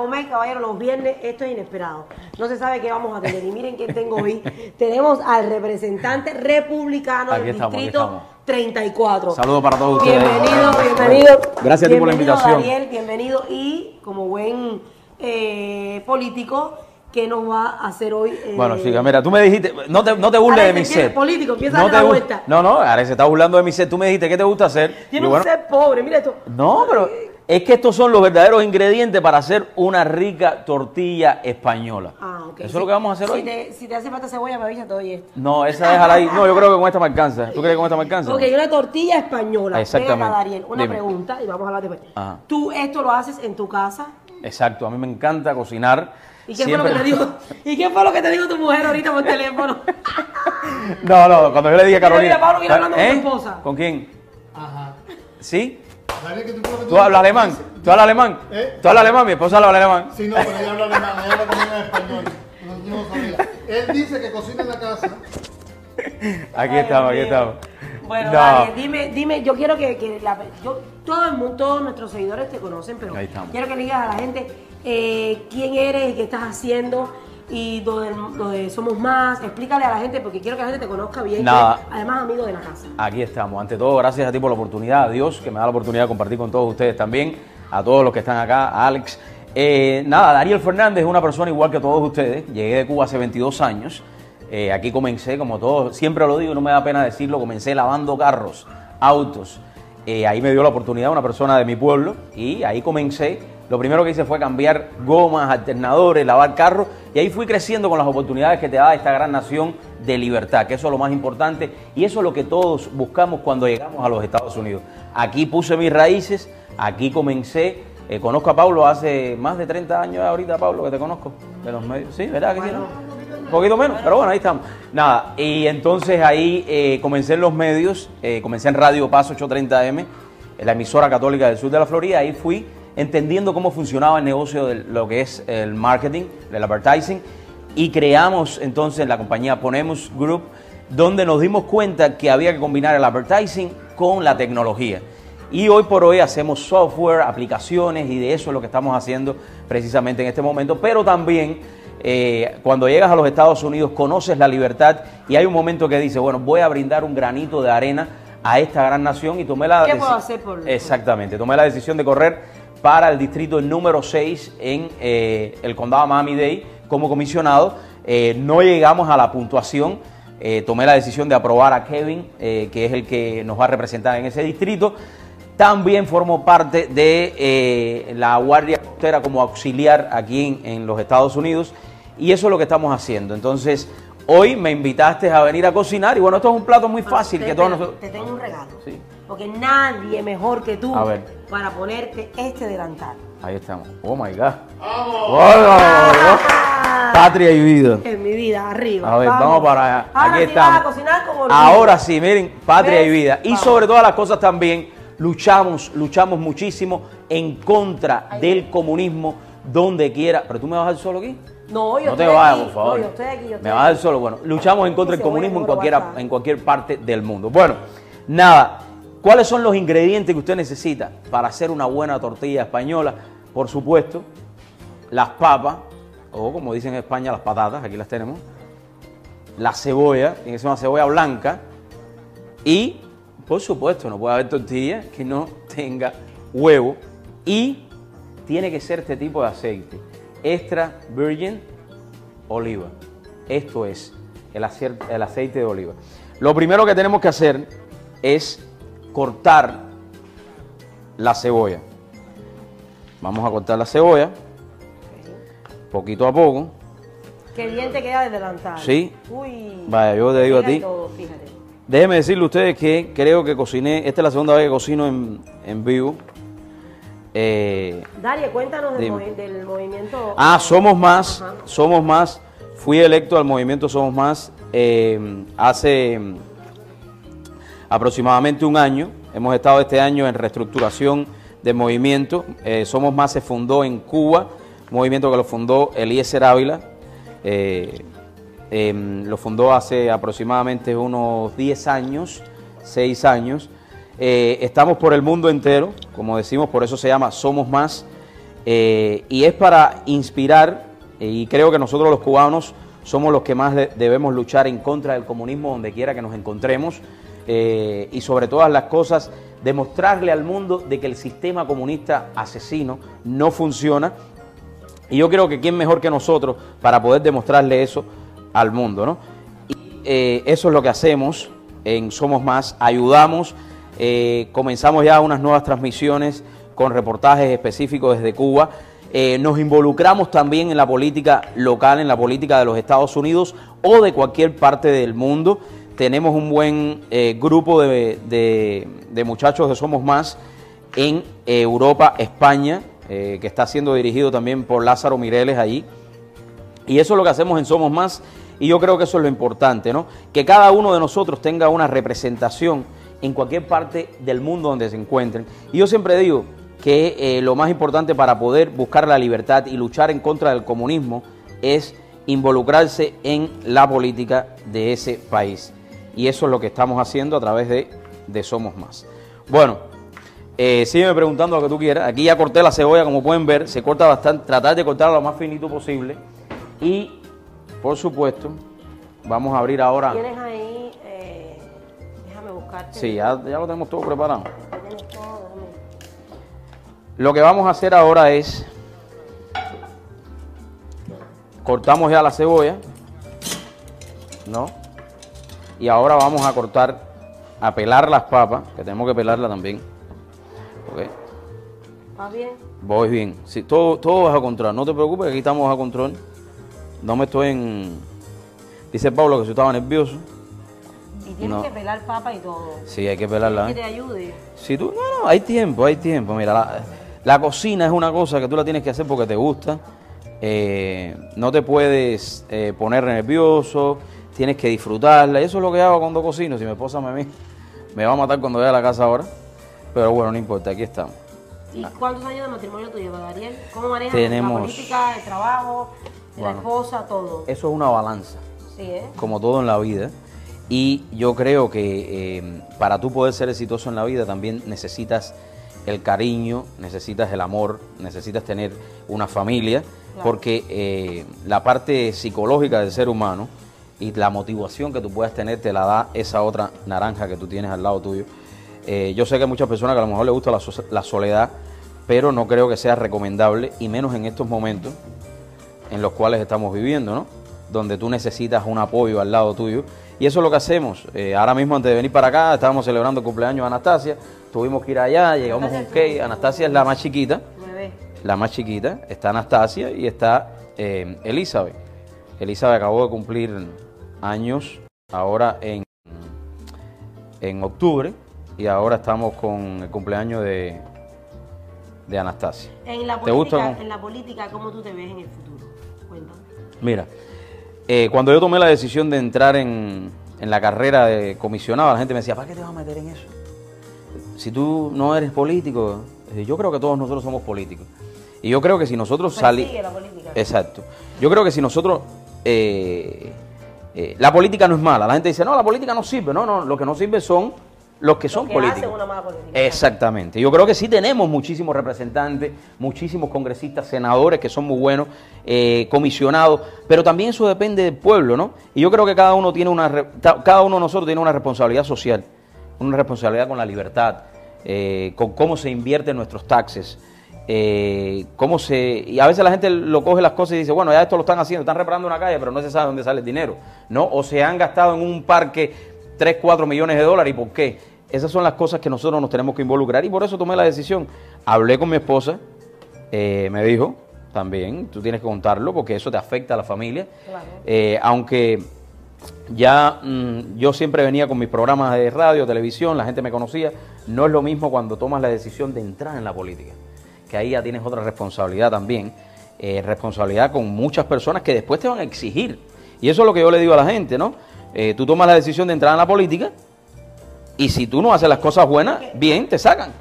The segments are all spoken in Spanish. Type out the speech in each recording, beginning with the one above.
Acomay, caballero, los viernes esto es inesperado. No se sabe qué vamos a tener. Y miren quién tengo hoy. Tenemos al representante republicano Aquí del estamos, distrito estamos. 34. Saludos para todos ustedes. Bienvenido, bienvenido. Gracias a ti por la invitación. Daniel, bienvenido. Y como buen eh, político, ¿qué nos va a hacer hoy? eh, Bueno, chica, mira, tú me dijiste, no te, no te burles de mi set. político, empieza no a dar vuelta. No, no, ahora se está burlando de mi set. Tú me dijiste, ¿qué te gusta hacer? Tiene Y un bueno, ser pobre, mira esto. No, pero es que estos son los verdaderos ingredientes para hacer una rica tortilla española. Ah, ok. Eso es lo que vamos a hacer si hoy. Te, si te hace falta cebolla, me avisa todo y esto. No, esa déjala ahí. No, yo creo que con esta me alcanza. ¿Tú crees que con esta me alcanza? Ok, una tortilla española. Exactamente. Ven acá, Dariel, una Dime. pregunta y vamos a hablar después. Ajá. ¿Tú esto lo haces en tu casa? Exacto, a mí me encanta cocinar. ¿Y qué fue lo que te dijo? ¿Y qué fue lo que te dijo tu mujer ahorita por teléfono? No, no, cuando yo le dije a Carolina. mira, Pablo viene hablando con ¿Eh? tu esposa. ¿Con quién? Ajá. ¿Sí? Daniel, ¿qué tú crees que ¿Tú hablas alemán? ¿Tú hablas alemán? ¿Eh? ¿Tú hablas alemán? Mi esposa habla alemán. Sí, no, pero ella habla alemán, ella habla conmigo en español. No, yo no sabía. Él dice que cocina en la casa. Aquí Ay, estamos, aquí estamos. Bueno, No. Dariel, dime, dime, yo quiero que, que la- yo, todo el mundo, todos nuestros seguidores te conocen, pero Ahí estamos. quiero que le digas a la gente eh, quién eres y qué estás haciendo y lo de, lo de Somos Más. Explícale a la gente porque quiero que la gente te conozca bien. Nada. que además, amigo de la casa. Aquí estamos. Ante todo, gracias a ti por la oportunidad, a Dios, que me da la oportunidad de compartir con todos ustedes también, a todos los que están acá, a Alex. Eh, nada, Dariel Fernández es una persona igual que todos ustedes. Llegué de Cuba hace 22 años. Eh, aquí comencé, como todos, siempre lo digo, no me da pena decirlo, comencé lavando carros, autos. Eh, ahí me dio la oportunidad una persona de mi pueblo y ahí comencé. Lo primero que hice fue cambiar gomas, alternadores, lavar carros y ahí fui creciendo con las oportunidades que te da esta gran nación de libertad, que eso es lo más importante y eso es lo que todos buscamos cuando llegamos a los Estados Unidos. Aquí puse mis raíces, aquí comencé. Eh, conozco a Pablo hace más de 30 años ahorita, Pablo, que te conozco de los medios. Sí, ¿verdad que sí? no? Un poquito menos, pero bueno, ahí estamos. Nada, y entonces ahí eh, comencé en los medios, eh, comencé en Radio Paz 830M, en la emisora católica del sur de la Florida, ahí fui entendiendo cómo funcionaba el negocio de lo que es el marketing, el advertising, y creamos entonces la compañía Ponemos Group, donde nos dimos cuenta que había que combinar el advertising con la tecnología. Y hoy por hoy hacemos software, aplicaciones y de eso es lo que estamos haciendo precisamente en este momento. Pero también eh, cuando llegas a los Estados Unidos conoces la libertad y hay un momento que dices, bueno, voy a brindar un granito de arena a esta gran nación y tomé la ¿Qué puedo hacer por- Exactamente, tomé la decisión de correr para el distrito número 6 en eh, el condado Miami-Dade como comisionado. Eh, no llegamos a la puntuación. Eh, tomé la decisión de aprobar a Kevin, que es el que nos va a representar en ese distrito. También formo parte de la Guardia Costera como auxiliar aquí en, en los Estados Unidos y eso es lo que estamos haciendo. Entonces, hoy me invitaste a venir a cocinar y bueno, esto es un plato muy fácil te, que todos te- nosotros... te tengo un regalo. Sí. Porque nadie mejor que tú A ver. para ponerte este delantal. Ahí estamos. Oh my God. ¡Vamos! Patria y vida. En mi vida, arriba. A ver, vamos, para allá. Ahora Aquí sí estamos. vas a cocinar orgullo. Ahora sí, miren, patria y ¿Ves? vida. Y Vamos. sobre todas las cosas también luchamos, luchamos muchísimo en contra del comunismo donde quiera. Pero tú me vas a dejar solo aquí. No, yo no te estoy vayas, aquí. por favor. No, yo estoy aquí, yo estoy me vas a dejar solo. Bueno, luchamos en contra del comunismo en cualquiera, en cualquier parte del mundo. Bueno, nada. ¿Cuáles son los ingredientes que usted necesita para hacer una buena tortilla española? Por supuesto, las papas, o como dicen en España, las patatas, aquí las tenemos. La cebolla, tiene que ser una cebolla blanca. Y, por supuesto, no puede haber tortilla que no tenga huevo. Y tiene que ser este tipo de aceite. Extra virgin oliva. Esto es el, aceite de oliva. Lo primero que tenemos que hacer es cortar la cebolla. Vamos a cortar la cebolla, poquito a poco. Qué bien te queda de delantal. Sí. Uy. Vaya, yo te digo a ti. todo. Déjenme decirle a ustedes que creo que cociné, esta es la segunda vez que cocino en, en vivo. Eh, Daria, cuéntanos del, movi- del movimiento. Ah, Somos Más, Ajá. Somos Más. Fui electo al movimiento Somos Más eh, hace aproximadamente un año. Hemos estado este año en reestructuración del movimiento. Eh, Somos Más se fundó en Cuba, movimiento que lo fundó Eliezer Ávila. Eh, em, lo fundó hace aproximadamente unos 10 años, 6 años. Eh, estamos por el mundo entero, como decimos, por eso se llama Somos Más. y es para inspirar, y creo que nosotros los cubanos somos los que más de- debemos luchar en contra del comunismo donde quiera que nos encontremos, eh, y sobre todas las cosas, demostrarle al mundo de que el sistema comunista asesino no funciona, y yo creo que quién mejor que nosotros para poder demostrarle eso al mundo, ¿no? Y eh, eso es lo que hacemos en Somos Más, ayudamos, eh, comenzamos ya unas nuevas transmisiones con reportajes específicos desde Cuba, nos involucramos también en la política local, en la política de los Estados Unidos o de cualquier parte del mundo. Tenemos un buen eh, grupo de, muchachos de Somos Más en Europa, España, eh, que está siendo dirigido también por Lázaro Mireles allí. Y eso es lo que hacemos en Somos Más y yo creo que eso es lo importante, ¿no? Que cada uno de nosotros tenga una representación en cualquier parte del mundo donde se encuentren. Y yo siempre digo que eh, lo más importante para poder buscar la libertad y luchar en contra del comunismo es involucrarse en la política de ese país. Y eso es lo que estamos haciendo a través de, de Somos Más. Bueno, eh, sígueme preguntando lo que tú quieras. Aquí ya corté la cebolla, como pueden ver. Se corta bastante. Tratar de cortarla lo más finito posible. Y, por supuesto, vamos a abrir ahora. Tienes ahí, eh, déjame buscarte. Sí, ya, ya lo tenemos todo preparado. Lo que vamos a hacer ahora es. Cortamos ya la cebolla. ¿No? Y ahora vamos a cortar, a pelar las papas, que tenemos que pelarla también. Ok. ¿Vas bien? Voy bien. Sí, todo, todo bajo control. No te preocupes, aquí estamos bajo control. No me estoy en. Dice Pablo que yo estaba nervioso. Y tienes No. que pelar papa y todo. Sí, hay que pelarla. Que ¿eh? te ayude. Si tú, no, no, hay tiempo, hay tiempo. Mira, la, la cocina es una cosa que tú la tienes que hacer porque te gusta. Eh, no te puedes eh, poner nervioso, tienes que disfrutarla. Eso es lo que hago cuando cocino. Si mi esposa me, me va a matar cuando vaya a la casa ahora. Pero bueno, no importa, aquí estamos. ¿Y cuántos años de matrimonio tú llevas, Dariel? ¿Cómo manejas Tenemos- la política, el trabajo, la esposa, todo? Eso es una balanza. Sí, ¿eh? como todo en la vida. Y yo creo que eh, para tú poder ser exitoso en la vida también necesitas el cariño, necesitas el amor, necesitas tener una familia, Claro. porque eh, la parte psicológica del ser humano y la motivación que tú puedas tener te la da esa otra naranja que tú tienes al lado tuyo. Eh, yo sé que hay muchas personas que a lo mejor les gusta la, so- la soledad, pero no creo que sea recomendable, y menos en estos momentos en los cuales estamos viviendo, ¿no? Donde tú necesitas un apoyo al lado tuyo. Y eso es lo que hacemos. Eh, ahora mismo, antes de venir para acá, estábamos celebrando el cumpleaños de Anastasia. Tuvimos que ir allá, llegamos a un cake. Anastasia es la más chiquita, la más chiquita. Está Anastasia y está eh, Elizabeth. Elizabeth acabó de cumplir años ahora en, en octubre. Y ahora estamos con el cumpleaños de, de Anastasia. En la ¿Te gusta en la política, ¿cómo tú te ves en el futuro? Cuéntame. Mira, eh, cuando yo tomé la decisión de entrar en, en la carrera de comisionado, la gente me decía, ¿para qué te vas a meter en eso? Si tú no eres político, yo creo que todos nosotros somos políticos. Y yo creo que si nosotros salimos... La política. Exacto. Yo creo que si nosotros... eh, eh, la política no es mala. La gente dice, no, la política no sirve. No, no, lo que no sirve son los que son que políticos. hacen una mala política. Exactamente. Yo creo que sí tenemos muchísimos representantes, muchísimos congresistas, senadores que son muy buenos, eh, comisionados, pero también eso depende del pueblo, ¿no? Y yo creo que cada uno tiene una, cada uno de nosotros tiene una responsabilidad social, una responsabilidad con la libertad, eh, con cómo se invierten nuestros taxes. Eh, cómo se y a veces la gente lo coge las cosas y dice bueno ya esto lo están haciendo están reparando una calle pero no se sabe dónde sale el dinero no o se han gastado en un parque 3, 4 millones de dólares y por qué esas son las cosas que nosotros nos tenemos que involucrar y por eso tomé la decisión hablé con mi esposa eh, me dijo también tú tienes que contarlo porque eso te afecta a la familia Claro. Eh, aunque ya mm, yo siempre venía con mis programas de radio, televisión, la gente me conocía. No es lo mismo cuando tomas la decisión de entrar en la política, que ahí ya tienes otra responsabilidad también, eh, responsabilidad con muchas personas que después te van a exigir. Y eso es lo que yo le digo a la gente, ¿no? Eh, tú tomas la decisión de entrar en la política y si tú no haces las cosas buenas, bien, te sacan.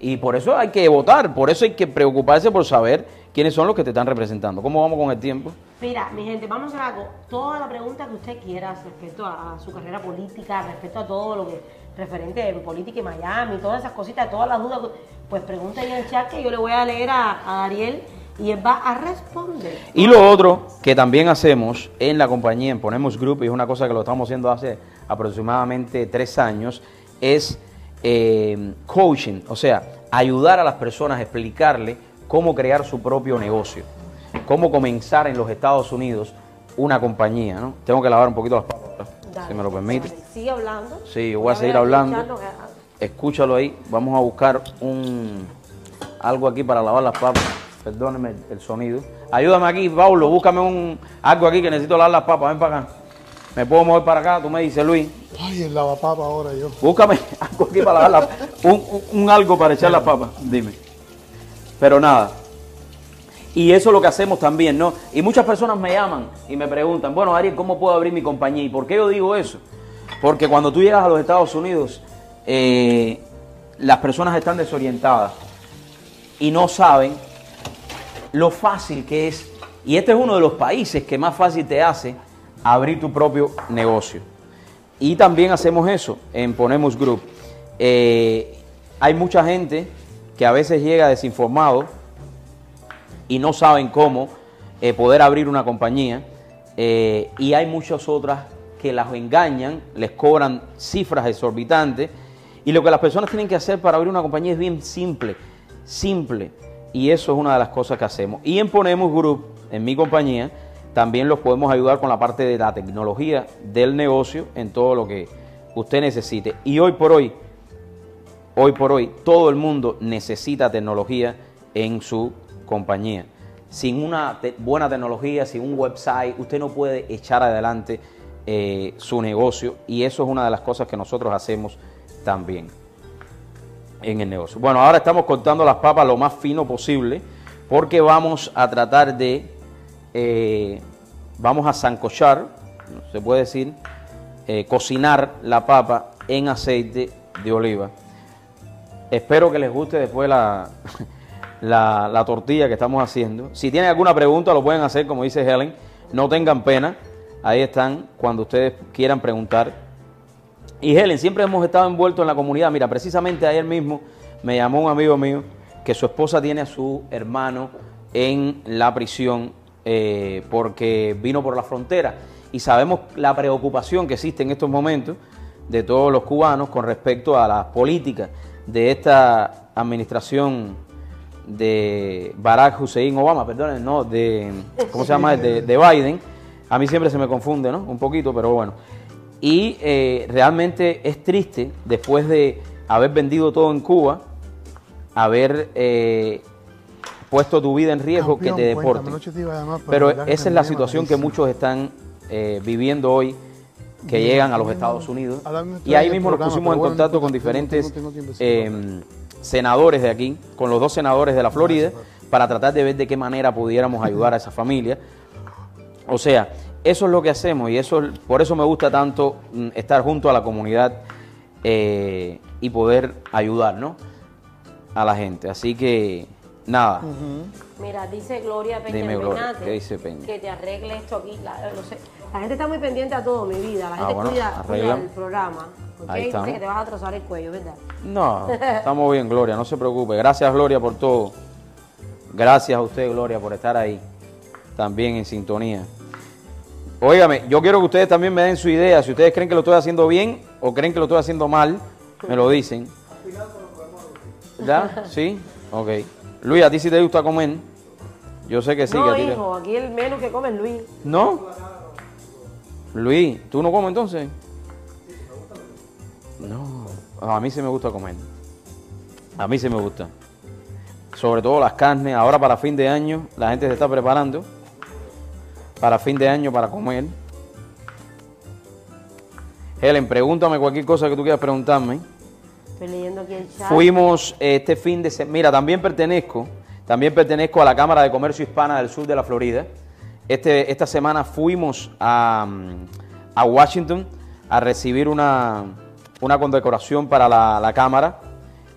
Y por eso hay que votar, por eso hay que preocuparse por saber quiénes son los que te están representando. ¿Cómo vamos con el tiempo? Mira, mi gente, vamos a hacer algo. Toda la pregunta que usted quiera respecto a, a su carrera política, respecto a todo lo que referente en política y Miami, todas esas cositas, todas las dudas, pues pregunte en el chat que yo le voy a leer a, a Dariel y él va a responder. Y lo otro que también hacemos en la compañía, en Ponemos Group, y es una cosa que lo estamos haciendo hace aproximadamente tres años, es eh, coaching, o sea, ayudar a las personas a explicarle cómo crear su propio negocio, cómo comenzar en los Estados Unidos una compañía, ¿no? Tengo que lavar un poquito las Dale, si me lo permite. dale, Sigue hablando. Sí, yo voy a seguir hablando. Escúchalo ahí. Vamos a buscar un algo aquí para lavar las papas. Perdóneme el, el sonido. Ayúdame aquí, Paulo. Búscame un algo aquí que necesito lavar las papas. Ven para acá. Me puedo mover para acá. Tú me dices, Luis. Ay, el lavapapa ahora yo. Búscame algo aquí para lavar las un, un, un algo para echar las papas. Dime. Pero nada. Y eso es lo que hacemos también, ¿no? Y muchas personas me llaman y me preguntan, bueno, Ariel, ¿cómo puedo abrir mi compañía? ¿Y por qué yo digo eso? Porque cuando tú llegas a los Estados Unidos, eh, las personas están desorientadas y no saben lo fácil que es. Y este es uno de los países que más fácil te hace abrir tu propio negocio. Y también hacemos eso en Ponemos Group. Eh, hay mucha gente que a veces llega desinformado y no saben cómo eh, poder abrir una compañía. eh, y hay muchas otras que las engañan, les cobran cifras exorbitantes. Y lo que las personas tienen que hacer para abrir una compañía es bien simple, simple. Y eso es una de las cosas que hacemos. Y en Ponemos Group, en mi compañía, también los podemos ayudar con la parte de la tecnología del negocio en todo lo que usted necesite. Y hoy por hoy, hoy por hoy, todo el mundo necesita tecnología en su compañía. Sin una buena tecnología, sin un website, usted no puede echar adelante eh, su negocio y eso es una de las cosas que nosotros hacemos también en el negocio. Bueno, ahora estamos cortando las papas lo más fino posible porque vamos a tratar de, eh, vamos a zancochar, se puede decir, eh, cocinar la papa en aceite de oliva. Espero que les guste después la, la, la tortilla que estamos haciendo. Si tienen alguna pregunta lo pueden hacer, como dice Helen, no tengan pena. Ahí están cuando ustedes quieran preguntar. Y Helen, siempre hemos estado envueltos en la comunidad. Mira, precisamente ayer mismo me llamó un amigo mío que su esposa tiene a su hermano en la prisión eh, porque vino por la frontera. Y sabemos la preocupación que existe en estos momentos de todos los cubanos con respecto a las políticas de esta administración de Barack Hussein Obama, perdón, no, de, ¿cómo se llama? De, de Biden. A mí siempre se me confunde, ¿no? Un poquito, pero bueno. Y eh, realmente es triste, después de haber vendido todo en Cuba, haber eh, puesto tu vida en riesgo Campeón, que te deporten. Pero esa es la situación que muchos están eh, viviendo hoy, que llegan a los Estados Unidos. Y ahí mismo nos pusimos en contacto con diferentes senadores de aquí, con los dos senadores de la Florida, para tratar de ver de qué manera pudiéramos ayudar a esa familia. O sea, eso es lo que hacemos y eso por eso me gusta tanto mm, estar junto a la comunidad eh, y poder ayudar, ¿no? A la gente. Así que, nada. Mira, dice Gloria Peña Dime, Gloria, Almenate ¿qué dice Peña? que te arregle esto aquí. La, no sé. La gente está muy pendiente a todo, mi vida. La Ah, gente bueno, cuida, el programa. ¿ok? Ahí estamos. Dice que te vas a trozar el cuello, ¿verdad? No, estamos bien, Gloria, no se preocupe. Gracias, Gloria, por todo. Gracias a usted, Gloria, por estar ahí. También en sintonía. Óigame, yo quiero que ustedes también me den su idea. Si ustedes creen que lo estoy haciendo bien o creen que lo estoy haciendo mal, me lo dicen. ¿Ya? ¿Sí? Ok. Luis, ¿a ti sí te gusta comer? Yo sé que sí. que no, a ti te- hijo, aquí el menú que come es Luis. ¿No? Luis, ¿tú no comes entonces? No, a mí sí me gusta comer. A mí sí me gusta. Sobre todo las carnes. Ahora para fin de año la gente se está preparando para fin de año para comer. Helen, pregúntame cualquier cosa que tú quieras preguntarme. Estoy leyendo aquí el chat. Fuimos este fin de semana. Mira, también pertenezco, también pertenezco a la Cámara de Comercio Hispana del Sur de la Florida. Este, esta semana fuimos a, mm, a Washington a recibir una, una condecoración para la, la Cámara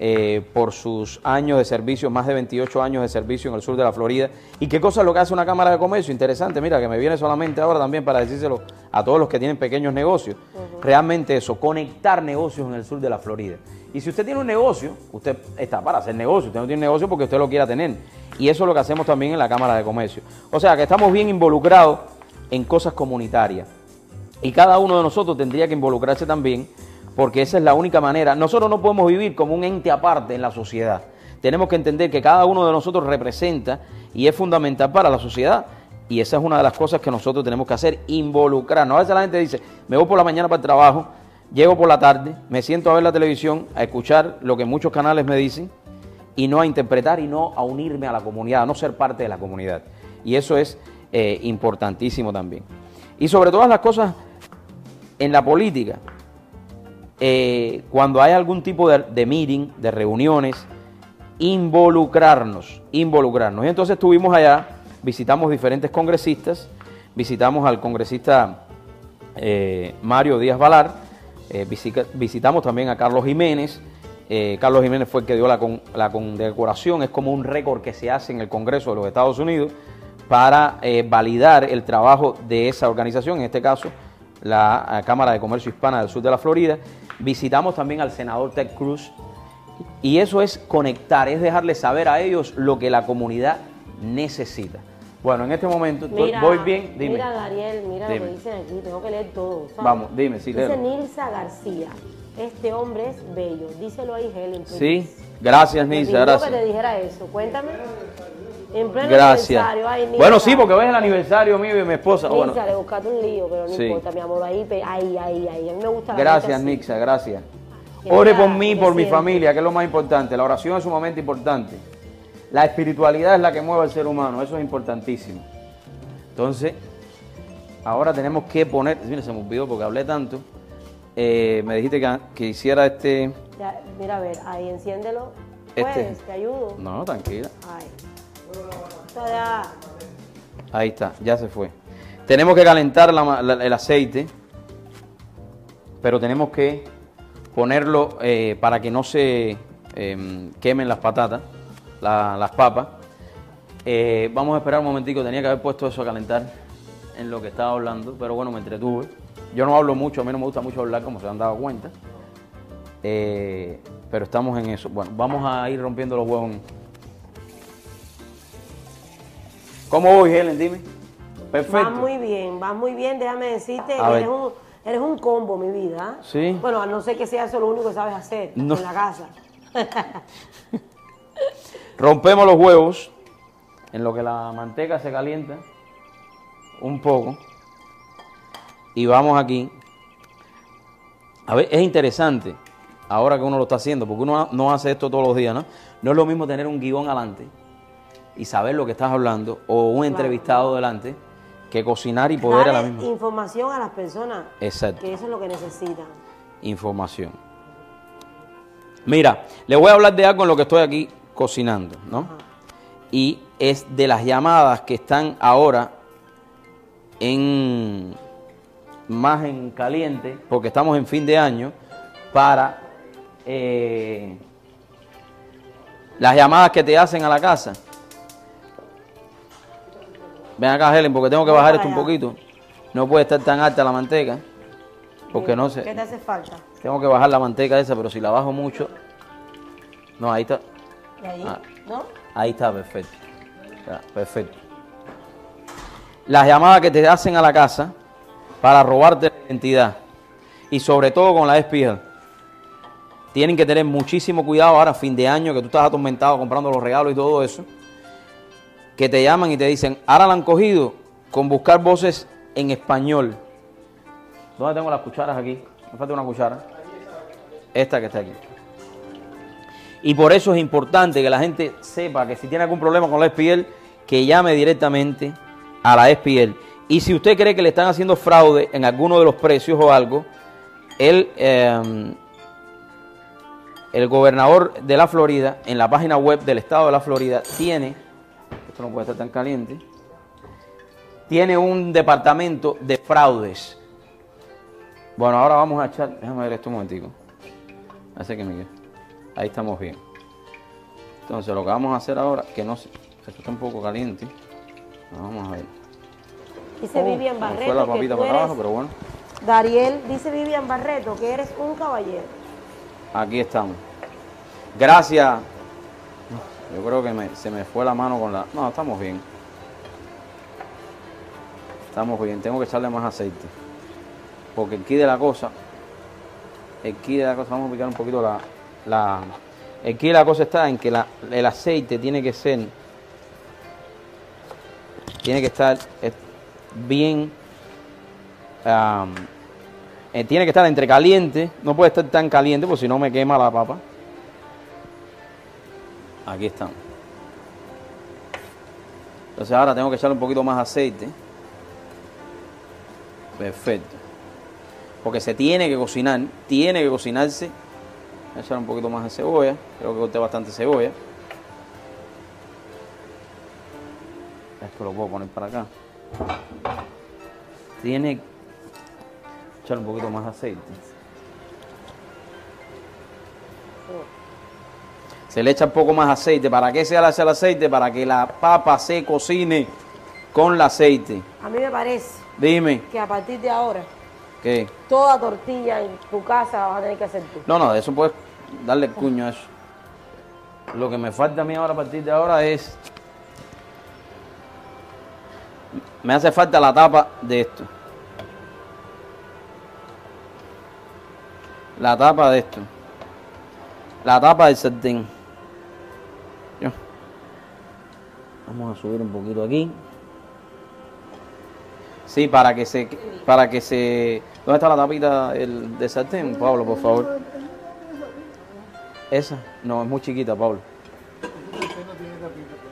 eh, por sus años de servicio, más de 28 años de servicio en el sur de la Florida. ¿Y qué cosa es lo que hace una Cámara de Comercio? Interesante, mira, que me viene solamente ahora también para decírselo a todos los que tienen pequeños negocios. Realmente eso, conectar negocios en el sur de la Florida. Y si usted tiene un negocio, usted está para hacer negocio, usted no tiene negocio porque usted lo quiera tener. Y eso es lo que hacemos también en la Cámara de Comercio. O sea, que estamos bien involucrados en cosas comunitarias. Y cada uno de nosotros tendría que involucrarse también porque esa es la única manera. Nosotros no podemos vivir como un ente aparte en la sociedad. Tenemos que entender que cada uno de nosotros representa y es fundamental para la sociedad. Y esa es una de las cosas que nosotros tenemos que hacer, involucrarnos. A veces la gente dice, me voy por la mañana para el trabajo, llego por la tarde, me siento a ver la televisión, a escuchar lo que muchos canales me dicen y no a interpretar y no a unirme a la comunidad, a no ser parte de la comunidad. Y eso es eh, importantísimo también. Y sobre todas las cosas en la política, eh, cuando hay algún tipo de, meeting, de reuniones, involucrarnos, involucrarnos. Y entonces estuvimos allá, visitamos diferentes congresistas, visitamos al congresista eh, Mario Díaz Valar, visitamos también a Carlos Jiménez. Carlos Jiménez fue el que dio la, la condecoración, es como un récord que se hace en el Congreso de los Estados Unidos para validar el trabajo de esa organización, en este caso la Cámara de Comercio Hispana del Sur de la Florida. Visitamos también al senador Ted Cruz. Y eso es conectar, es dejarle saber a ellos lo que la comunidad necesita. Bueno, en este momento voy bien, dime. Mira, Dariel, mira lo que dicen aquí, tengo que leer todo. Vamos, dime, sí, Dice Nilsa García, este hombre es bello. Díselo ahí, Helen. Sí, gracias, Nilsa, gracias. que te dijera eso, cuéntame. En pleno Gracias. aniversario. bueno, sí, porque ves el aniversario mío y de mi esposa. Nixa, bueno. le buscaste un lío, pero no importa, mi amor. Ahí, ahí, ahí, ahí. A mí me gusta la Gracias, Nixa, gracias. Ore por mí, por mi familia, que es lo más importante. La oración es sumamente importante. La espiritualidad es la que mueve al ser humano, eso es importantísimo. Entonces, ahora tenemos que poner. Mira, se me olvidó porque hablé tanto. Eh, me dijiste que, que hiciera este. mira, a ver, ahí enciéndelo. Este. Puedes, te ayudo. No, tranquila. Ay. Ahí está, ya se fue. Tenemos que calentar el aceite, pero tenemos que ponerlo eh, para que no se em, quemen las patatas, las papas. Eh, vamos a esperar un momentico, tenía que haber puesto eso a calentar en lo que estaba hablando, pero bueno, me entretuve. Yo no hablo mucho, a mí no me gusta mucho hablar, como se han dado cuenta. Eh, pero estamos en eso. Bueno, vamos a ir rompiendo los huevos ¿Cómo voy, Helen? Dime. Perfecto. Va muy bien, va muy bien. Déjame decirte, eres un, eres un, combo, mi vida. Sí. Bueno, a no ser que sea eso lo único que sabes hacer en la casa. Rompemos los huevos en lo que la manteca se calienta un poco. Y vamos aquí. A ver, es interesante ahora que uno lo está haciendo, porque uno no hace esto todos los días, ¿no? No es lo mismo tener un guion adelante y saber lo que estás hablando o un entrevistado delante que cocinar y poder a la misma información a las personas exacto. que eso es lo que necesitan. Información. Mira le voy a hablar de algo en lo que estoy aquí cocinando no y es de las llamadas que están ahora en más en caliente porque estamos en fin de año para eh, las llamadas que te hacen a la casa Ven acá, Helen, porque tengo que bajar esto un poquito. No puede estar tan alta la manteca. Porque no sé. ¿Qué te hace falta? Tengo que bajar la manteca esa, pero si la bajo mucho. No, ahí está. ¿Y ahí? Ah, ¿No? Ahí está, perfecto. perfecto. Las llamadas que te hacen a la casa para robarte la identidad. Y sobre todo con la espía. Tienen que tener muchísimo cuidado ahora, fin de año, que tú estás atormentado comprando los regalos y todo eso que te llaman y te dicen, ahora la han cogido con buscar voces en español. ¿Dónde tengo las cucharas aquí? Me falta una cuchara. Esta que está aquí. Y por eso es importante que la gente sepa que si tiene algún problema con la SPL, que llame directamente a la SPL. Y si usted cree que le están haciendo fraude en alguno de los precios o algo, el, em, el gobernador de la Florida, en la página web del estado de la Florida, tiene esto no puede estar tan caliente, tiene un departamento de fraudes. Bueno, ahora vamos a echar, déjame ver esto un momentico. Hace que me Ahí estamos bien. Entonces lo que vamos a hacer ahora, que no se- esto está un poco caliente. Vamos a ver. Dice Oh, Vivian Barreto la que papita tú para abajo, eres- pero bueno. Dariel, dice Vivian Barreto que eres un caballero. Aquí estamos. Gracias. Yo creo que me- se me fue la mano con la... No, estamos bien. Estamos bien. Tengo que echarle más aceite. Porque el key de la cosa... El key de la cosa... Vamos a picar un poquito la... la el key de la cosa está en que la- el aceite tiene que ser... Tiene que estar bien... eh, tiene que estar entre caliente, no puede estar tan caliente porque si no me quema la papa. Aquí estamos. Entonces ahora tengo que echarle un poquito más aceite. Perfecto. Porque se tiene que cocinar, tiene que cocinarse. Voy a echar un poquito más de cebolla. Creo que corté bastante cebolla. Esto lo puedo poner para acá. Tiene que echar un poquito más aceite. Se le echa un poco más aceite. ¿Para qué se le hace el aceite? Para que la papa se cocine con el aceite. A mí me parece Dime, que a partir de ahora, ¿qué? toda tortilla en tu casa vas a tener que hacer tú. No, no, de eso puedes darle el cuño a eso. Lo que me falta a mí ahora a partir de ahora es... Me hace falta la tapa de esto. La tapa de esto. La tapa del sartén. Vamos a subir un poquito aquí. Sí, para que se... Para que se... ¿Dónde está la tapita del, del sartén, Pablo, por favor? ¿Esa? No, es muy chiquita, Pablo.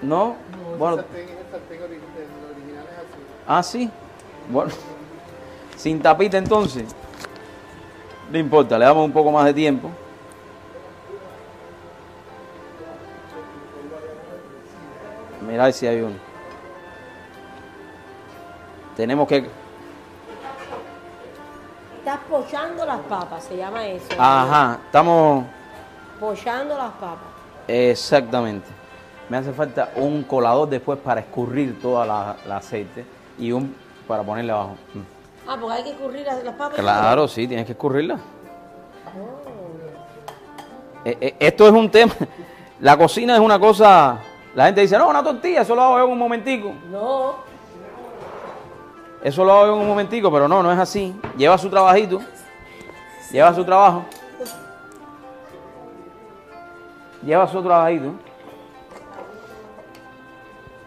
No, Bueno, el sartén, el sartén ori- el original es así. Ah, sí. Bueno, sin tapita entonces. No importa, le damos un poco más de tiempo. Mirá si hay uno. Tenemos que... Estás pochando las papas, se llama eso. Ajá, estamos... Pochando las papas. Exactamente. Me hace falta un colador después para escurrir toda la, la aceite y un para ponerle abajo. Mm. Ah, porque hay que escurrir las, las papas. Claro, sí, tienes que escurrirla. Eh, eh, esto es un tema. La cocina es una cosa. La gente dice, no, una tortilla, eso lo hago yo en un momentico. No, Eso lo hago yo en un momentico, pero no, no es así. Lleva su trabajito. Lleva su trabajo. Lleva su trabajito.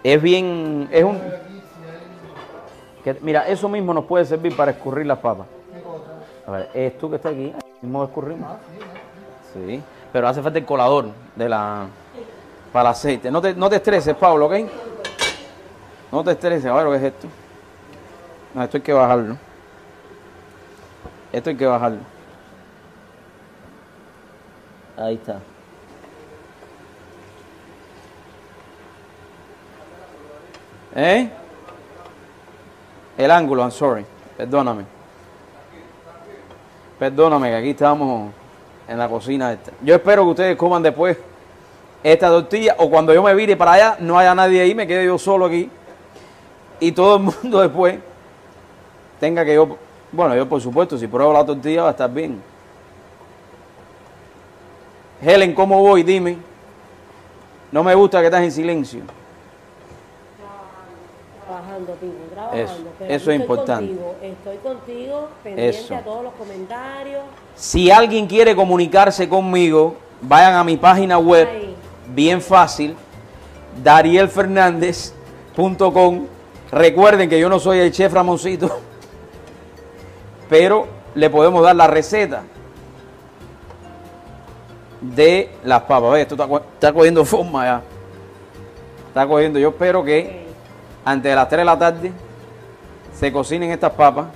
Es bien. Es un. Mira, eso mismo nos puede servir para escurrir las papas. A ver, esto que está aquí, mismo escurrimos. Sí, pero hace falta el colador de la para el aceite. No te, no te estreses, Pablo, ¿ok? No te estreses, a ver que es esto. Esto hay que bajarlo. Esto hay que bajarlo. Ahí está. ¿Eh? El ángulo, I'm sorry. Perdóname. Perdóname que aquí estamos en la cocina esta. Yo espero que ustedes coman después esta tortilla o cuando yo me vire para allá no haya nadie ahí, me quede yo solo aquí y todo el mundo después tenga que yo, bueno, yo por supuesto, si pruebo la tortilla va a estar bien. Helen, ¿cómo voy? Dime. No me gusta que estás en silencio. Trabajando, Pipo, trabajando. Eso, pero eso aquí es importante. Contigo, estoy contigo, pendiente Eso. a todos los comentarios. Si alguien quiere comunicarse conmigo, vayan a mi página web, Ahí. bien fácil, darielfernandez.com. Recuerden que yo no soy el chef Ramoncito, pero le podemos dar la receta de las papas. Ve, esto está, está cogiendo forma ya. Está cogiendo. Yo espero que antes de las 3 de la tarde se cocinen estas papas.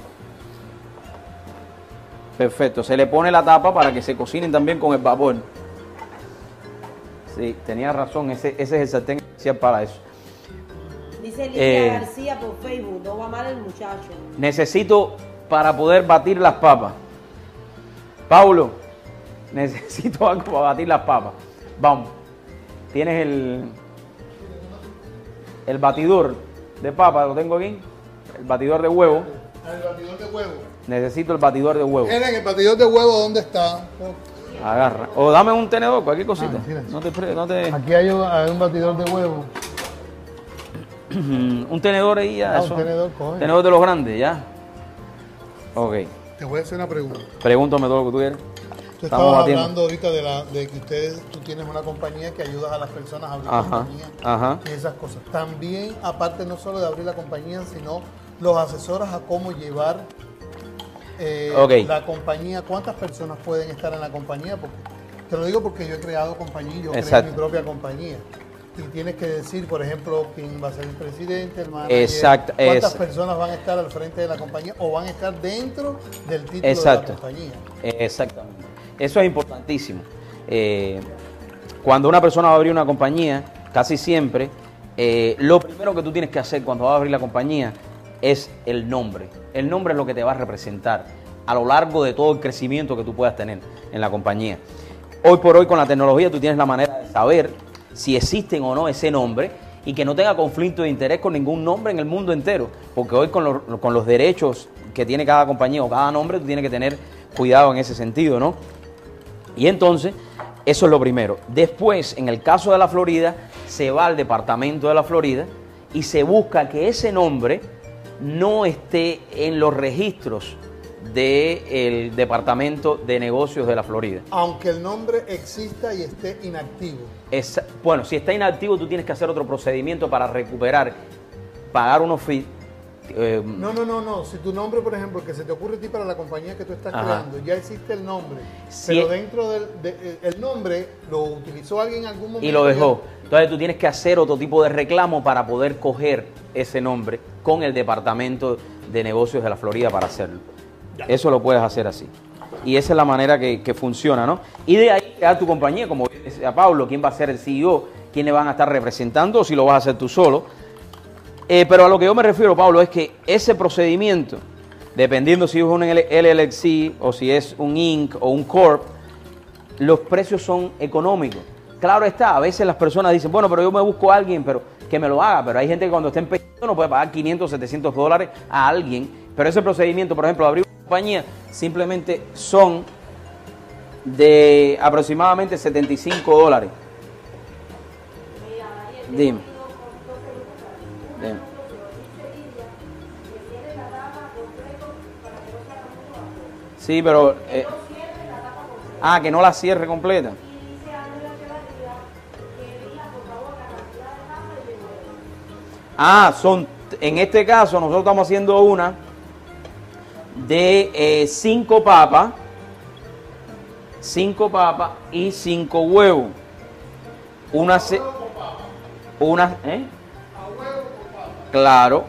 Perfecto. Se le pone la tapa para que se cocinen también con el vapor. Sí, tenía razón. Ese, ese es el sartén especial para eso. Dice Lidia Eh. García por Facebook, no va mal el muchacho. Necesito para poder batir las papas. Paulo, Necesito algo para batir las papas. Vamos. Tienes el, el batidor de papa, lo tengo aquí. El batidor de huevo. El batidor de huevo. Necesito el batidor de huevo. Eren, el batidor de huevo, ¿dónde está? Agarra. O dame un tenedor, cualquier cosita. Ah, mira. no te, no te- Aquí hay un, hay un batidor de huevo. un tenedor ahí ya. Ah, un eso. tenedor, coge. Tenedor de los grandes, ya. Ok. Te voy a hacer una pregunta. Pregúntame todo lo que tú quieras. Tú Estamos estabas batiendo. hablando ahorita de, la, de que ustedes, tú tienes una compañía que ayudas a las personas a abrir Ajá, compañía ajá. y esas cosas. También, aparte no solo de abrir la compañía, sino los asesoras a cómo llevar eh, la compañía. ¿Cuántas personas pueden estar en la compañía? Porque, te lo digo porque yo he creado compañía, yo creé Exacto. mi propia compañía. Y tienes que decir, por ejemplo, quién va a ser el presidente, el manager, Exacto, cuántas personas van a estar al frente de la compañía o van a estar dentro del título de la compañía. Exactamente. Eso es importantísimo. Eh, cuando una persona va a abrir una compañía, casi siempre, eh, lo primero que tú tienes que hacer cuando vas a abrir la compañía es el nombre. El nombre es lo que te va a representar a lo largo de todo el crecimiento que tú puedas tener en la compañía. Hoy por hoy con la tecnología tú tienes la manera de saber si existen o no ese nombre y que no tenga conflicto de interés con ningún nombre en el mundo entero. Porque hoy con con los derechos que tiene cada compañía o cada nombre, tú tienes que tener cuidado en ese sentido, ¿no? Y entonces, eso es lo primero. Después, en el caso de la Florida, se va al departamento de la Florida y se busca que ese nombre no esté en los registros del departamento de negocios de la Florida. Aunque el nombre exista y esté inactivo. Es- bueno, si está inactivo, tú tienes que hacer otro procedimiento para recuperar, pagar unos fees. Eh, No, no, no, no. Si tu nombre, por ejemplo, que se te ocurre a ti para la compañía que tú estás Ajá. creando, ya existe el nombre. Sí. Pero dentro del de- eh, el nombre lo utilizó alguien en algún momento. y lo dejó. Entonces tú tienes que hacer otro tipo de reclamo para poder coger ese nombre con el departamento de negocios de la Florida para hacerlo. Eso lo puedes hacer así. Y esa es la manera que, que funciona, ¿no? Y de ahí crear tu compañía, como decía Pablo, quién va a ser el CEO, quién le van a estar representando, o si lo vas a hacer tú solo. Eh, pero a lo que yo me refiero, Pablo, es que ese procedimiento, dependiendo si es un LLC o si es un Inc. o un Corp, los precios son económicos. Claro está, a veces las personas dicen, bueno, pero yo me busco a alguien pero que me lo haga, pero hay gente que cuando está empezando no puede pagar 500, 700 dólares a alguien, pero ese procedimiento, por ejemplo, abrir una compañía, simplemente son de aproximadamente 75 dólares. Dime. Sí, pero... eh, ah, que no la cierre completa. Ah, son, en este caso nosotros estamos haciendo una de eh, cinco papas, cinco papas y cinco huevos. Una, se- una, ¿eh? Claro,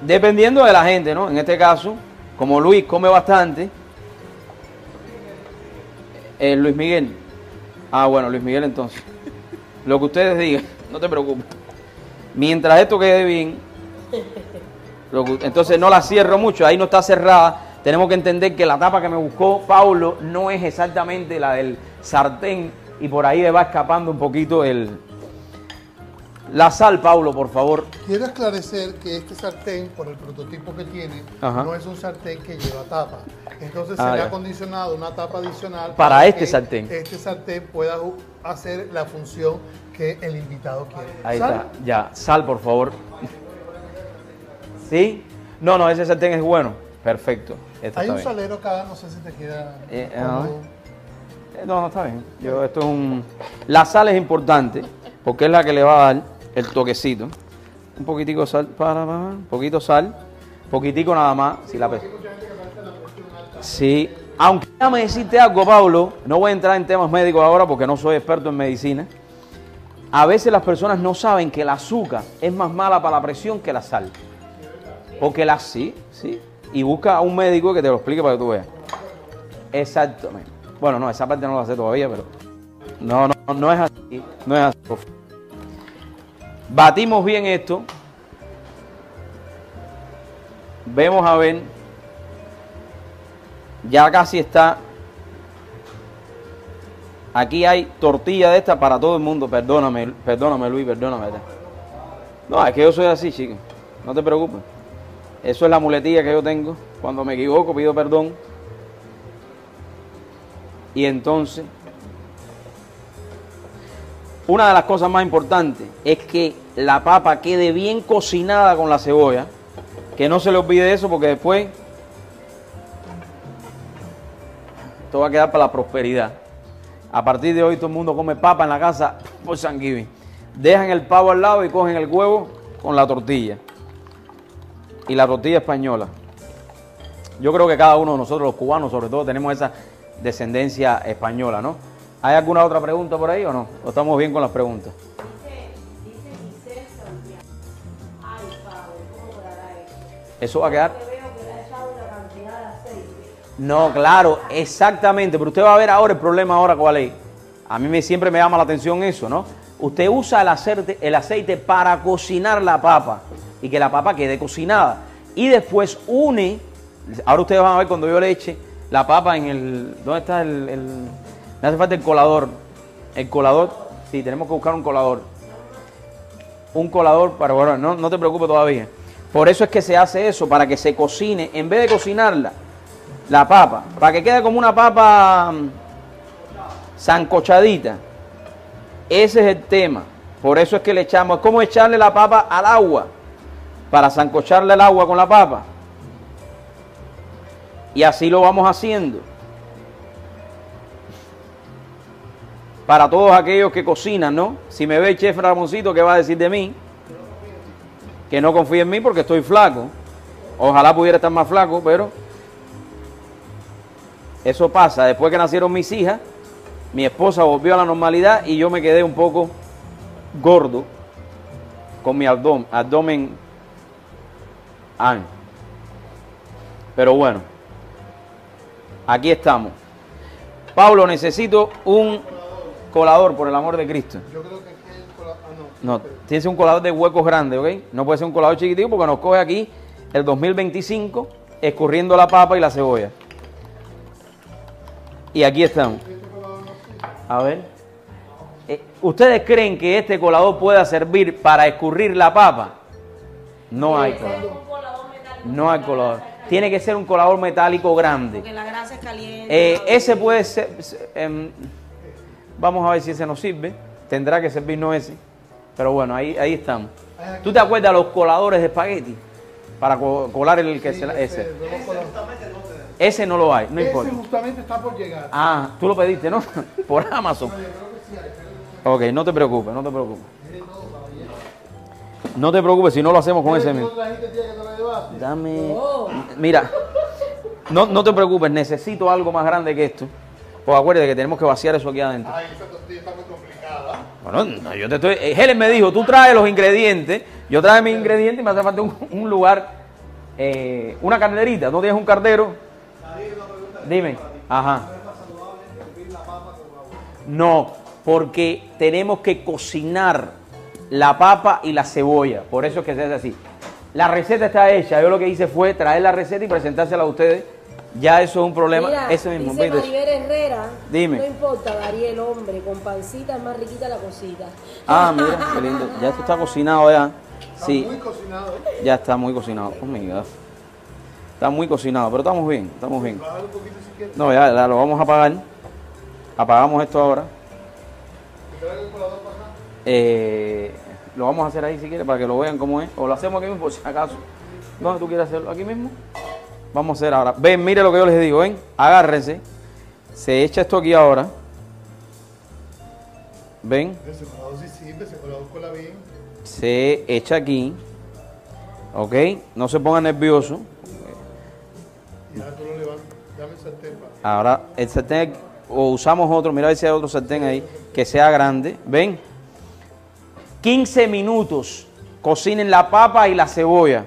dependiendo de la gente, ¿no? En este caso, como Luis come bastante, eh, Luis Miguel. Ah, bueno, Luis Miguel entonces. Lo que ustedes digan, no te preocupes. Mientras esto quede bien, entonces no la cierro mucho, ahí no está cerrada. Tenemos que entender que la tapa que me buscó Paulo no es exactamente la del sartén y por ahí le va escapando un poquito el... La sal, Paulo, por favor. Quiero esclarecer que este sartén, por el prototipo que tiene, Ajá. no es un sartén que lleva tapa. Entonces Ah, se le ha acondicionado una tapa adicional Para este que sartén. Este sartén pueda hacer la función que el invitado quiere. Ahí ¿Sal? está, ya. Sal, por favor. ¿Sí? No, no, ese sartén es bueno. Perfecto. Este Hay un bien. salero acá, no sé si te queda. Eh. Eh, No, no, está bien. Yo, esto es un... La sal es importante porque es la que le va a dar el toquecito. Un poquitico de sal, para, para, un poquito sal, poquitico nada más, si la pe- Sí, aunque déjame decirte algo, Pablo, no voy a entrar en temas médicos ahora porque no soy experto en medicina. A veces las personas no saben que el azúcar es más mala para la presión que la sal. Porque la sí, sí. Y busca a un médico que te lo explique para que tú veas. Exactamente. Bueno, no, esa parte no la sé todavía, pero. No, no, no es así. No es así. Batimos bien esto. Vemos a ver. Ya casi está Aquí hay tortilla de esta para todo el mundo. Perdóname, perdóname Luis, perdóname. No, es que yo soy así, chico. No te preocupes. Eso es la muletilla que yo tengo. Cuando me equivoco pido perdón. Y entonces, una de las cosas más importantes es que la papa quede bien cocinada con la cebolla. Que no se le olvide eso porque después esto va a quedar para la prosperidad. A partir de hoy todo el mundo come papa en la casa por San Giving. Dejan el pavo al lado y cogen el huevo con la tortilla. Y la tortilla española. Yo creo que cada uno de nosotros, los cubanos sobre todo, tenemos esa descendencia española, ¿no? ¿Hay alguna otra pregunta por ahí o no? ¿O estamos bien con las preguntas? Eso va a quedar. No, claro, exactamente. Pero usted va a ver ahora el problema ahora cuál es. A mí me, siempre me llama la atención eso, ¿no? Usted usa el aceite, el aceite para cocinar la papa y que la papa quede cocinada. Y después une, ahora ustedes van a ver cuando yo le eche la papa en el... ¿Dónde está el, el me hace falta el colador. El colador, sí, tenemos que buscar un colador. Un colador para... Bueno, no, no te preocupes todavía. Por eso es que se hace eso, para que se cocine, en vez de cocinarla, la papa, para que quede como una papa mm, zancochadita. Ese es el tema. Por eso es que le echamos, es como echarle la papa al agua, para zancocharle el agua con la papa. Y así lo vamos haciendo. Para todos aquellos que cocinan, ¿no? Si me ve el chef Ramoncito, ¿qué va a decir de mí? que no confíe en mí porque estoy flaco. Ojalá pudiera estar más flaco, pero eso pasa. Después que nacieron mis hijas, mi esposa volvió a la normalidad y yo me quedé un poco gordo con mi abdomen, abdomen Pero bueno, aquí estamos. Pablo, necesito un colador, por el amor de Cristo. Yo creo que no, tiene que ser un colador de huecos grandes, ¿ok? No puede ser un colador chiquitito porque nos coge aquí el 2025 escurriendo la papa y la cebolla. Y aquí estamos. A ver. Eh, ¿Ustedes creen que este colador pueda servir para escurrir la papa? No hay colador. No hay colador. Tiene que ser un colador metálico grande. Porque la grasa es caliente. Eh, ese puede ser. Em, vamos a ver si ese nos sirve. Tendrá que servirnos ese. Pero bueno, ahí, ahí estamos. ¿Tú te acuerdas de los coladores de espagueti? Para colar el que se, ese. Ese no lo hay, no importa. Ese justamente está por llegar. Ah, tú lo pediste, ¿no? por Amazon. Ok, no te preocupes, no te preocupes. No te preocupes si no lo hacemos con ese mismo. Dame. Mira, no, no te preocupes, necesito algo más grande que esto. Pues acuérdate que tenemos que vaciar eso aquí adentro. Ay, esa tortilla está muy complicada. Bueno, yo te estoy. Eh, Helen me dijo, tú traes los ingredientes. Yo traje mis ingredientes y me hace falta un, lugar, eh, una carnerita. ¿No tienes un cardero? Dime. Ajá. No, porque tenemos que cocinar la papa y la cebolla. Por eso es que se hace así. La receta está hecha. Yo lo que hice fue traer la receta y presentársela a ustedes ya eso es un problema. Mira, ese mismo. Dice Maribel Herrera. Dime. No importa, Daría el hombre, con pancita es más riquita la cosita. Ah, mira, qué lindo. Ya esto está cocinado ya. Sí. Está muy cocinado. Ya está muy cocinado. Oh God. Está muy cocinado, pero estamos bien, estamos bien. No, ya, ya lo vamos a apagar. Apagamos esto ahora. Eh, lo vamos a hacer ahí si quieres para que lo vean cómo es. O lo hacemos aquí mismo por si acaso. ¿Dónde tú quieres hacerlo? ¿Aquí mismo? Vamos a hacer ahora. Ven, mire lo que yo les digo, ven. Agárrense. Se echa esto aquí ahora. Ven. Se echa aquí. ¿Ok? No se ponga nervioso. Ahora el sartén, o usamos otro, mira a ver si hay otro sartén ahí, que sea grande. ¿Ven? 15 minutos. Cocinen la papa y la cebolla.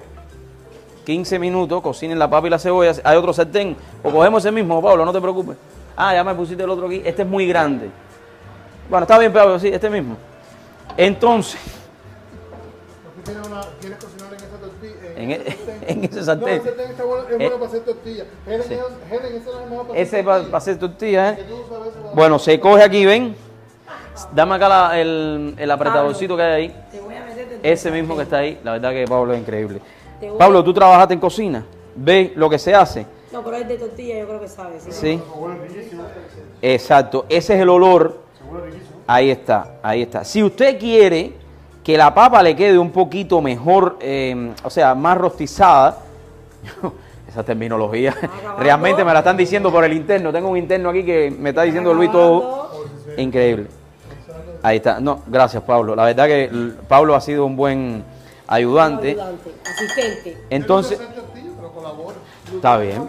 15 minutos, cocinen la papa y la cebolla. Hay otro sartén. O cogemos ese mismo, Pablo, no te preocupes. Ah, ya me pusiste el otro aquí. Este es muy grande. Bueno, está bien, Pablo, sí, este mismo. Entonces. En, e- en ese No, sartén. ese sartén está bueno, es bueno para hacer tortillas. Helen, sí. Helen, ese no es mejor para Ese hacer para tortillas. hacer tortillas, ¿eh? Bueno, se coge aquí, ven. Dame acá la- el, el apretadorcito que hay ahí. Te voy a meter Ese mismo que está ahí, la verdad que Pablo es increíble. Te voy- Pablo, ¿tú trabajaste en cocina? ¿Ves lo que se hace? No, pero es de tortilla, yo creo que sabes. ¿sí? Sí. Exacto, ese es el olor. Ahí está, ahí está. Si usted quiere que la papa le quede un poquito mejor, eh, o sea, más rostizada, esa terminología, Acabando. realmente me la están diciendo por el interno. Tengo un interno aquí que me está diciendo Luis todo. Increíble. Ahí está. No, gracias Pablo. La verdad que l- Pablo ha sido un buen ayudante. Ayudante, asistente. Entonces, está bien.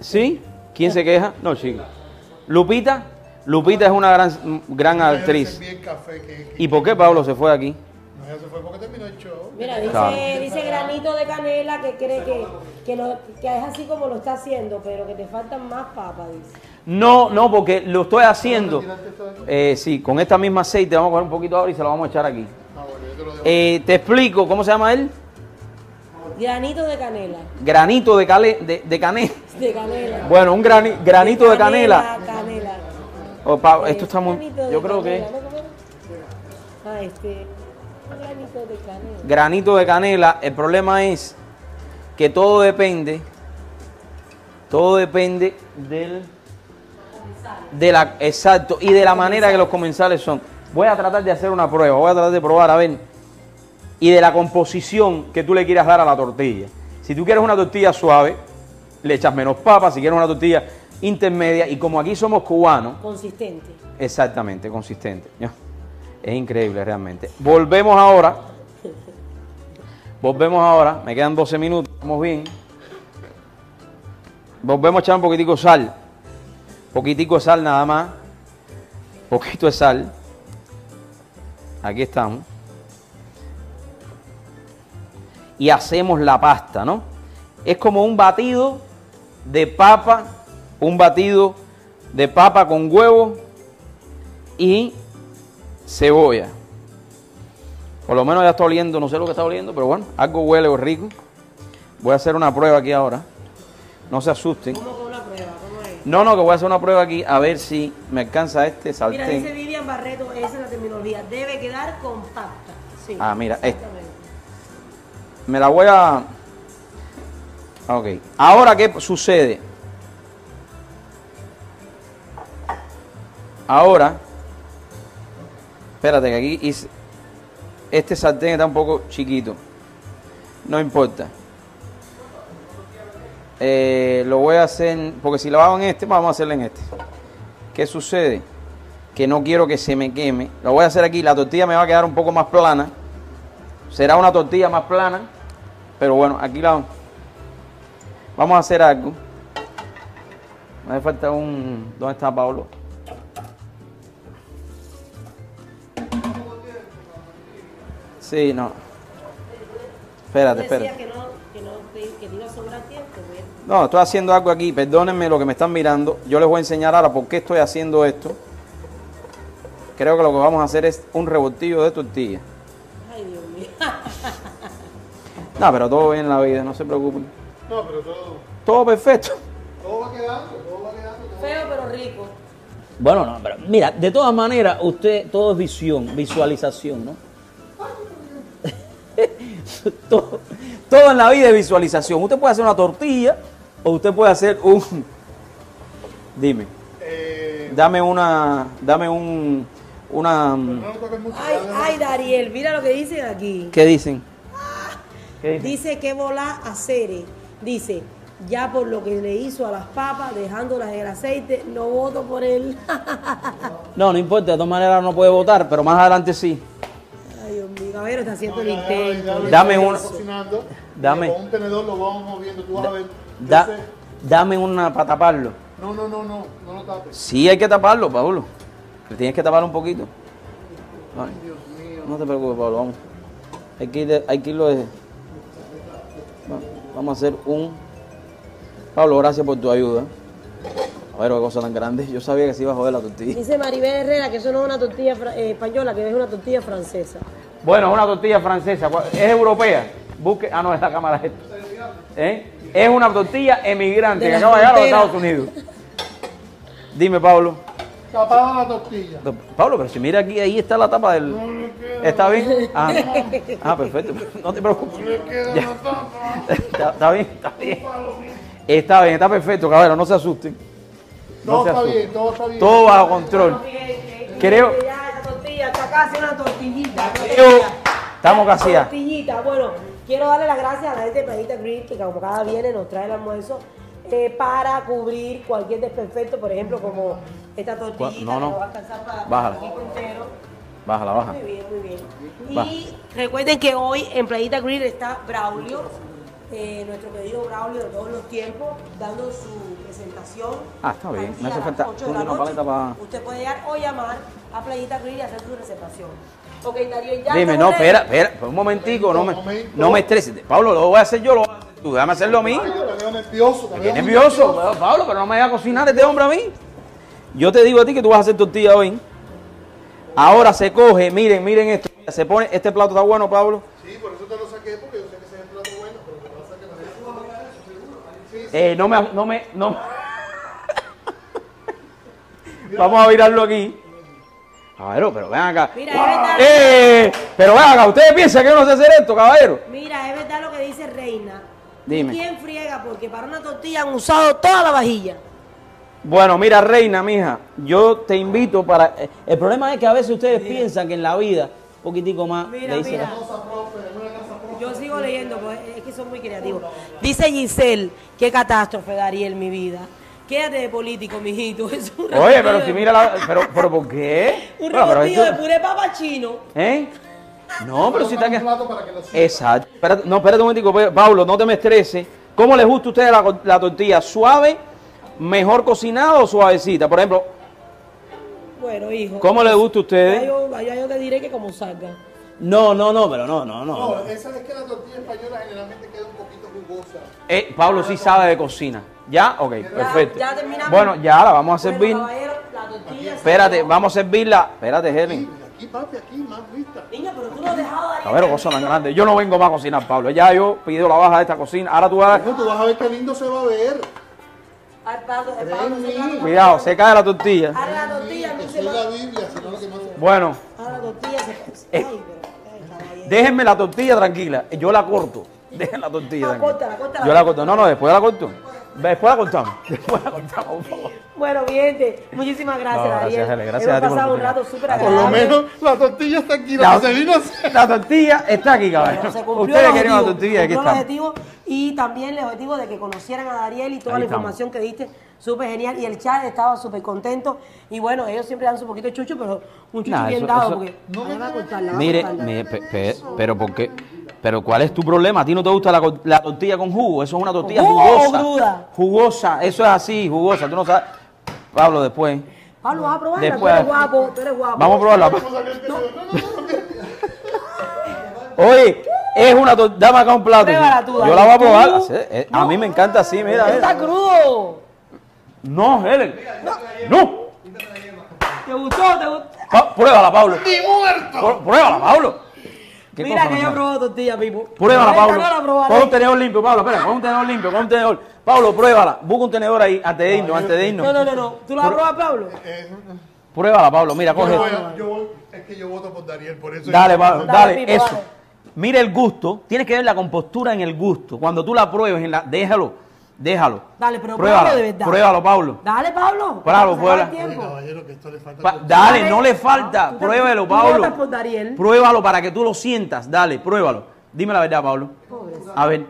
¿Sí? ¿Quién se queja? No, chico. Lupita. Lupita es una gran, gran actriz. ¿Y por qué Pablo se fue aquí? No, se fue porque terminó el show. Mira, dice, Claro. dice granito de canela que cree que, que, lo- que es así como lo está haciendo, pero que te faltan más papas, dice. No, no, porque lo estoy haciendo. Eh, sí, con esta misma aceite vamos a coger un poquito ahora y se lo vamos a echar aquí. Eh, te explico, ¿cómo se llama él? Granito de canela. Granito de, cale, de, de canela. De canela. Bueno, un grani- granito de canela. Canela. Oh, Pa- Eh, esto está muy... de Yo creo que... canela. Ah, este. Un granito de canela. Granito de canela. El problema es que todo depende... Todo depende del... De la, exacto, y de la manera que los comensales son. Voy a tratar de hacer una prueba, voy a tratar de probar, a ver. Y de la composición que tú le quieras dar a la tortilla. Si tú quieres una tortilla suave, le echas menos papa. Si quieres una tortilla intermedia, y como aquí somos cubanos, Consistente. Exactamente, consistente. Es increíble realmente. Volvemos ahora. Volvemos ahora. Me quedan 12 minutos. Estamos bien. Volvemos a echar un poquitico de sal. Poquitico de sal nada más. Poquito de sal. Aquí estamos. Y hacemos la pasta, ¿no? Es como un batido de papa, un batido de papa con huevo y cebolla. Por lo menos ya está oliendo, no sé lo que está oliendo, pero bueno, algo huele o rico. Voy a hacer una prueba aquí ahora. No se asusten. ¿Cómo con una prueba? ¿Cómo es? No, no, que voy a hacer una prueba aquí a ver si me alcanza este Mira, dice sartén. Vivian Barreto, esa es la terminología. Debe quedar compacta. Sí. Ah, mira, este. Me la voy a... Ok. Ahora, ¿qué sucede? Ahora... Espérate, que aquí hice- Este sartén está un poco chiquito. No importa. Eh, lo voy a hacer... Porque si lo hago en este, vamos a hacerlo en este. ¿Qué sucede? Que no quiero que se me queme. Lo voy a hacer aquí. La tortilla me va a quedar un poco más plana. Será una tortilla más plana. Pero bueno, aquí la vamos a hacer algo. Me hace falta un. ¿Dónde está Pablo? Sí, no. Espérate, espérate. que no, que no te, que te iba a sobrar tiempo. No, estoy haciendo algo aquí. Perdónenme lo que me están mirando. Yo les voy a enseñar ahora por qué estoy haciendo esto. Creo que lo que vamos a hacer es un revoltillo de tortilla. No, pero todo bien en la vida, no se preocupen. No, pero todo, Todo perfecto. todo va quedando, todo va quedando. todo- Feo pero rico. Bueno, no, pero mira, de todas maneras, usted, todo es visión, visualización, ¿no? todo, todo en la vida es visualización. Usted puede hacer una tortilla o usted puede hacer un... Dime, Eh, dame una, dame un, una... Ay, ay, Dariel, mira lo que dicen aquí. ¿Qué dicen? ¿Qué dicen? Dice que volá a Cere. Dice, ya por lo que le hizo a las papas, dejándolas en el aceite, no voto por él. No, no importa, de todas maneras no puede votar, pero más adelante sí. Ay, Dios mío, a ver, está haciendo el Ya, ya, intento. ya, Dame está cocinando. Dame. Con un tenedor lo vamos moviendo, tú vas a ver. Da- dame una para taparlo. No, no, no, no, no lo tapes. Sí, hay que taparlo, Pablo. Le tienes que taparlo un poquito. Vale. Dios mío. No te preocupes, Pablo, vamos. Hay que, ir hay que irlo de... Va- Vamos a hacer un... Pablo, gracias por tu ayuda. A ver, qué cosa tan grande. Yo sabía que se iba a joder la tortilla. Dice Maribel Herrera que eso no es una tortilla eh, española, que es una tortilla francesa. Bueno, es una tortilla francesa. ¿cuál- ¿Es europea? Busque, ah, no, es la cámara esta. ¿Eh? Es una tortilla emigrante De que acaba de llegar a los. Estados Unidos. Dime, Pablo. Tapada la tortilla. Pablo, pero si mira aquí, ahí está la tapa del. ¿Está bien? Ah, ah, perfecto. No te preocupes. Ya. Está, está bien, está bien. Está bien, está perfecto, cabrón, no se asusten. No Todo se está bien, todo está bien. Todo bajo control. Creo- Ya, esa tortilla está casi una tortillita. no te Creo- creas. Estamos casi ya. Tortillita. Bueno, quiero darle las gracias a la gente de Planeta Green que como cada viene nos trae el almuerzo eh, para cubrir cualquier desperfecto, por ejemplo, como esta tortillita No, no. que nos va a alcanzar para Bájala. el equipo entero. Bájala, baja. Muy bien, muy bien. Va. Y recuerden que hoy en Playita Grill está Braulio, eh, nuestro querido Braulio de todos los tiempos, dando su presentación. Ah, está bien. Me a hace las falta ocho de la una noche. paleta pa- Usted puede llegar o llamar a Playita Grill y hacer su reservación. Ok, Darío, ya. Dime, no, espera, espera, un momentico, no me, Momento. no me estreses. Pablo, lo voy a hacer yo, lo voy a hacer tú. Déjame hacerlo a mí. Veo nervioso. te veo nervioso, pero, Pablo, pero no me vayas a cocinar este hombre a mí. Yo te digo a ti que tú vas a hacer tortilla hoy. Ahora se coge, miren, miren esto. Se pone, este plato está bueno, Pablo. Sí, por eso te lo saqué, porque yo sé que ese es el plato bueno, pero lo que pasa es que me Eh, no me, no me, no. Vamos a virarlo aquí. Caballero, pero ven acá. Mira, es verdad. Eh, pero ven acá, ustedes piensan que yo no sé hacer esto, caballero. Mira, es verdad lo que dice Reina. Dime. ¿Quién friega? Porque para una tortilla han usado toda la vajilla. Bueno, mira, reina, mija, yo te invito para... eh, El problema es que a veces ustedes piensan que en la vida, un poquitico más, Mira, le mira. Yo sigo leyendo, pues es que son muy creativos. Dice Giselle, qué catástrofe, Dariel, mi vida. Quédate de político, mijito. Es un Oye, pero si mira la... Pero, pero ¿por qué? Un Bueno, pero revoltillo de esto- puré papa chino. ¿Eh? No, pero si está que... Exacto. Espérate, no, espérate un momentico, pe- Pablo, no te me estreses. ¿Cómo les gusta a ustedes la, tortilla? ¿Suave, mejor cocinada o suavecita? Por ejemplo, Bueno, hijo. ¿cómo les gusta a Ya ustedes? yo, ya yo te diré que como salga. No, no, no, pero no, no, no. No, esa es que la tortilla española generalmente queda un poquito jugosa. Eh, Pablo sí sabe de cocina. ¿Ya? Ok, perfecto. ya terminamos. Bueno, ya la vamos a servir. Bueno, caballero, la tortilla se Espérate, vamos a servirla. Espérate, Helen. Aquí, papi, aquí, más vista. Niño, pero tú no has dejado a A ver, cosa tan grande. Yo no vengo más a cocinar, Pablo. Ya yo pido la baja de esta cocina. Ahora tú vas a. Hijo, tú vas a ver qué lindo se va a ver. Pablo, Pablo se Cuidado, se cae la tortilla. Ahora la tortilla, Que no se soy va. la Biblia, sino lo que más se Bueno, Ahora la tortilla se. Eh. Ay, pero. déjenme la tortilla tranquila. Yo la corto. Dejen la tortilla Ah. Yo la corto. No, no, después la corto. Después la cortamos. Después la cortamos, por favor. Bueno, mi gente, muchísimas gracias, No, gracias, Dariel. Helen, gracias a Hemos por la pasado un rato súper Gracias. Por lo agradable. menos la tortilla está aquí, La, la tortilla está aquí, cabrón. Bueno, se cumplió Ustedes querían objetivo, tortilla y aquí se cumplió el está. objetivo y también el objetivo de que conocieran a Dariel y toda Ahí la estamos. información que diste, súper genial. Y el chat estaba súper contento. Y bueno, ellos siempre dan su poquito de chucho, pero un chucho Nah, bien eso- dado, eso- porque no me va a a Mire, mire, pe- pe- pero ¿por qué? Pero ¿cuál es tu problema? ¿A ti no te gusta la, la tortilla con jugo? Eso es una tortilla ¿Con jugo o jugosa. cruda? Jugosa, eso es así, jugosa. Tú no sabes. Pablo, después. Pablo, vas a probarla, tú eres guapo, tú eres guapo. Vamos a probarla. Oye, es una tortilla. Dame acá un plato. Tú, Yo la voy a probar. Eh, A mí me encanta así, mira. Está mira. crudo. No, Helen. No. ¿Te gustó? ¿Te gustó? Pa- pruébala, Pablo. Pr- Pruébala, Pablo. ¿Qué Mira cosa que yo he probado tortilla, Pipo. Pruébala, Pablo. Pon un tenedor limpio, Pablo. Espera, pon un tenedor limpio, pon un tenedor. Pablo, pruébala. Busca un tenedor ahí antes de irnos, antes de irnos. No, no, no, no. ¿Tú la vas a probar, Pablo? Pruébala, Pablo. Mira, coge. Yo yo es que yo voto por Dariel, por eso. Dale, Pablo, Dale, eso. dale. Mira el gusto. Tienes que ver la compostura en el gusto. Cuando tú la pruebes, en la, déjalo, déjalo. Dale, pero pruébalo, pruébalo de verdad. Pruébalo, Pablo. Dale, Pablo. Pruébalo. Pa- tortilla. dale, no le falta. Te- Pruébalo, Pablo. Pruébalo para que tú lo sientas. Dale, pruébalo. Dime la verdad, Pablo. A ver,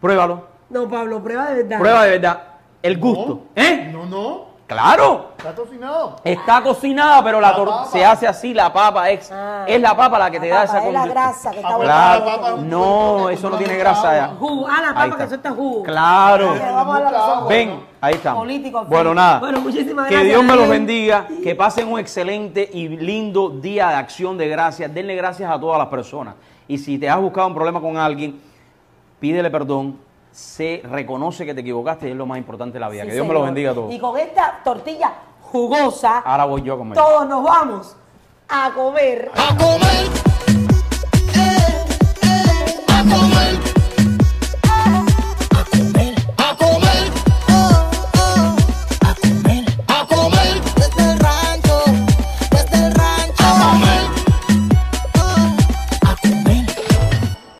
pruébalo. No, Pablo, prueba de verdad. Prueba de verdad. El gusto. ¿Eh? No, no. Claro. Está cocinado. Está cocinada, pero la La se hace así, la papa es, Ah. es la papa la que te La da papa, esa es la grasa que está Claro. la papa es un No, eso no tiene grasa ya. Jugo. Ah, la papa que suelta jugo. Claro. Vamos a la. Ven, ahí estamos. Político, bueno, nada. Bueno, muchísimas que gracias, Dios me los bendiga, que pasen un excelente y lindo día de acción de gracias. Denle gracias a todas las personas. Y si te has buscado un problema con alguien, pídele perdón, se reconoce que te equivocaste y es lo más importante de la vida. Sí, que Dios me señor. bendiga a todos. Y con esta tortilla jugosa, Ahora voy yo a comer. todos nos vamos a comer. a comer